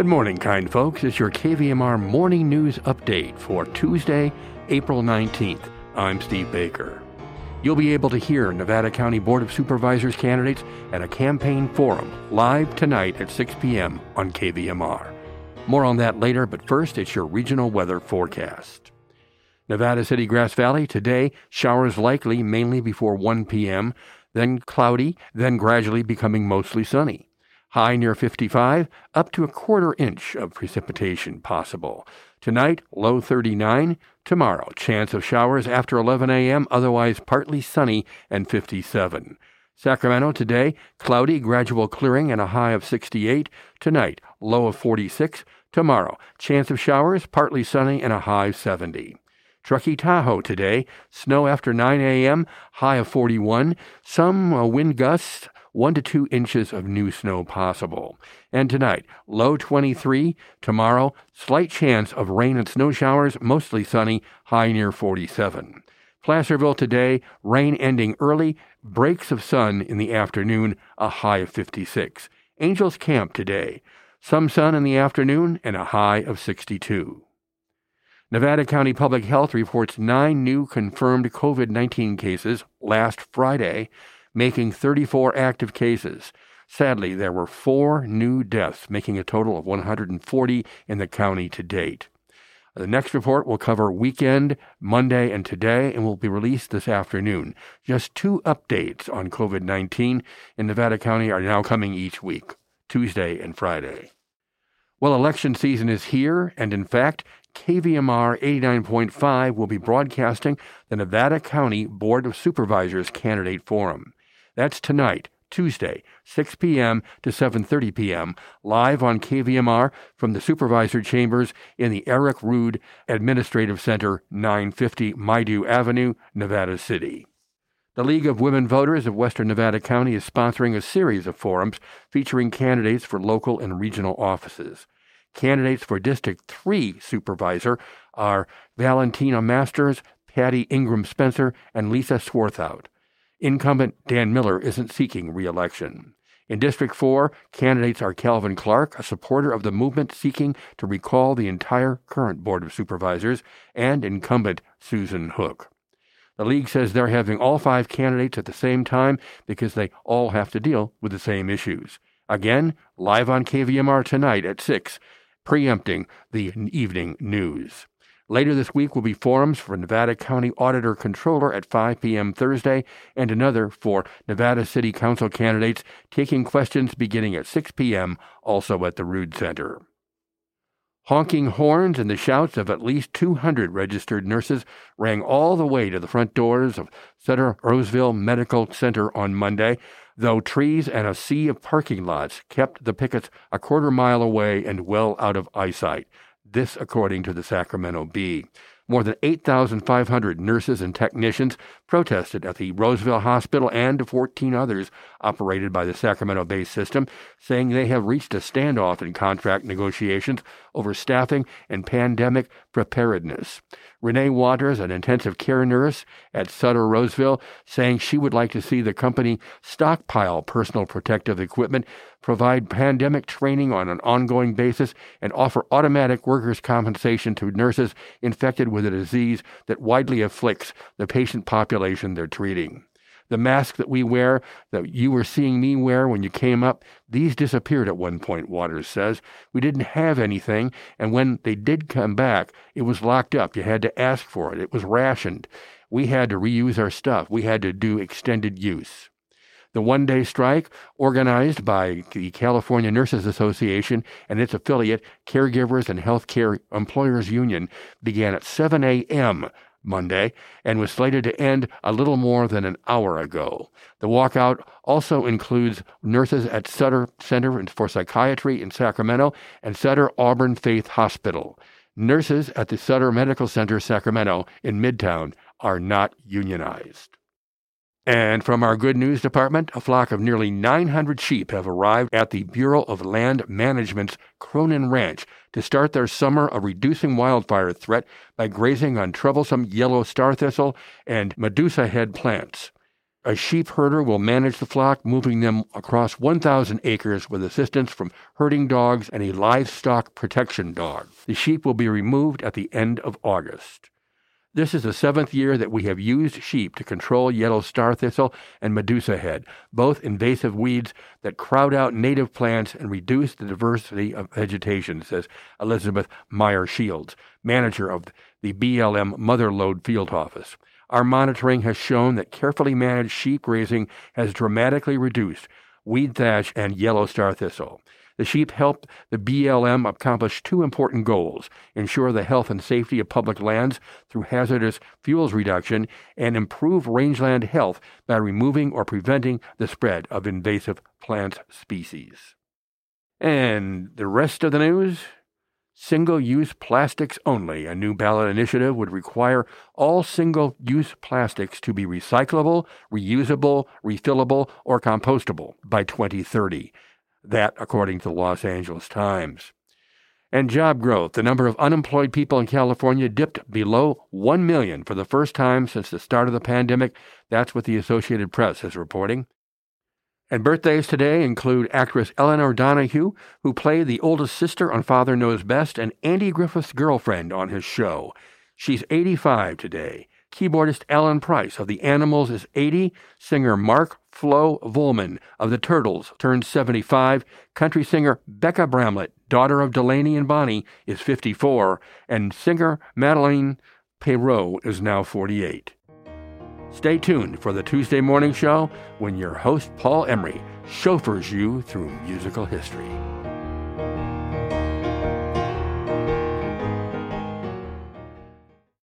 Good morning, kind folks. It's your KVMR morning news update for Tuesday, April 19th. I'm Steve Baker. You'll be able to hear Nevada County Board of Supervisors candidates at a campaign forum live tonight at 6 p.m. on KVMR. More on that later, but first, it's your regional weather forecast. Nevada City, Grass Valley, today, showers likely mainly before 1 p.m., then cloudy, then gradually becoming mostly sunny. High near 55, up to a quarter inch of precipitation possible. Tonight, low 39. Tomorrow, chance of showers after 11 a.m., otherwise partly sunny and 57. Sacramento today, cloudy, gradual clearing, and a high of 68. Tonight, low of 46. Tomorrow, chance of showers, partly sunny, and a high of 70. Truckee Tahoe today, snow after 9 a.m., high of 41. Some uh, wind gusts, 1 to 2 inches of new snow possible. And tonight, low 23. Tomorrow, slight chance of rain and snow showers, mostly sunny, high near 47. Placerville today, rain ending early, breaks of sun in the afternoon, a high of 56. Angels Camp today, some sun in the afternoon, and a high of 62. Nevada County Public Health reports nine new confirmed COVID 19 cases last Friday, making 34 active cases. Sadly, there were four new deaths, making a total of 140 in the county to date. The next report will cover weekend, Monday, and today, and will be released this afternoon. Just two updates on COVID 19 in Nevada County are now coming each week Tuesday and Friday. Well, election season is here, and in fact, KVMR 89.5 will be broadcasting the Nevada County Board of Supervisors Candidate Forum. That's tonight, Tuesday, 6 p.m. to 7:30 p.m., live on KVMR from the Supervisor Chambers in the Eric Rood Administrative Center, 950 Maidu Avenue, Nevada City. The League of Women Voters of Western Nevada County is sponsoring a series of forums featuring candidates for local and regional offices. Candidates for District 3 Supervisor are Valentina Masters, Patty Ingram Spencer, and Lisa Swarthout. Incumbent Dan Miller isn't seeking reelection. In District 4, candidates are Calvin Clark, a supporter of the movement seeking to recall the entire current Board of Supervisors, and incumbent Susan Hoek. The league says they're having all five candidates at the same time because they all have to deal with the same issues. Again, live on KVMR tonight at 6, preempting the evening news. Later this week will be forums for Nevada County Auditor Controller at 5 p.m. Thursday and another for Nevada City Council candidates taking questions beginning at 6 p.m. also at the Rood Center. Honking horns and the shouts of at least 200 registered nurses rang all the way to the front doors of Sutter Roseville Medical Center on Monday, though trees and a sea of parking lots kept the pickets a quarter mile away and well out of eyesight. This, according to the Sacramento Bee. More than 8,500 nurses and technicians protested at the Roseville Hospital and 14 others operated by the Sacramento based system, saying they have reached a standoff in contract negotiations over staffing and pandemic preparedness. Renee Waters, an intensive care nurse at Sutter Roseville, saying she would like to see the company stockpile personal protective equipment, provide pandemic training on an ongoing basis, and offer automatic workers' compensation to nurses infected with a disease that widely afflicts the patient population they're treating. The mask that we wear, that you were seeing me wear when you came up, these disappeared at one point, Waters says. We didn't have anything, and when they did come back, it was locked up. You had to ask for it, it was rationed. We had to reuse our stuff, we had to do extended use. The one day strike, organized by the California Nurses Association and its affiliate, Caregivers and Healthcare Employees Union, began at 7 a.m. Monday and was slated to end a little more than an hour ago. The walkout also includes nurses at Sutter Center for Psychiatry in Sacramento and Sutter Auburn Faith Hospital. Nurses at the Sutter Medical Center, Sacramento, in Midtown, are not unionized. And from our good news department, a flock of nearly 900 sheep have arrived at the Bureau of Land Management's Cronan Ranch to start their summer of reducing wildfire threat by grazing on troublesome yellow star thistle and medusa head plants. A sheep herder will manage the flock, moving them across 1,000 acres with assistance from herding dogs and a livestock protection dog. The sheep will be removed at the end of August. This is the seventh year that we have used sheep to control yellow star thistle and medusa head, both invasive weeds that crowd out native plants and reduce the diversity of vegetation, says Elizabeth Meyer Shields, manager of the BLM Mother Lode Field Office. Our monitoring has shown that carefully managed sheep grazing has dramatically reduced weed thatch and yellow star thistle. The sheep helped the BLM accomplish two important goals ensure the health and safety of public lands through hazardous fuels reduction, and improve rangeland health by removing or preventing the spread of invasive plant species. And the rest of the news? Single use plastics only. A new ballot initiative would require all single use plastics to be recyclable, reusable, refillable, or compostable by 2030. That, according to the Los Angeles Times. And job growth. The number of unemployed people in California dipped below 1 million for the first time since the start of the pandemic. That's what the Associated Press is reporting. And birthdays today include actress Elinor Donahue, who played the oldest sister on Father Knows Best, and Andy Griffith's girlfriend on his show. She's 85 today. Keyboardist Alan Price of The Animals is 80. Singer Mark Flo Volman of The Turtles turned 75. Country singer Bekka Bramlett, daughter of Delaney and Bonnie, is 54. And singer Madeleine Peyroux is now 48. Stay tuned for the Tuesday Morning Show when your host Paul Emery chauffeurs you through musical history.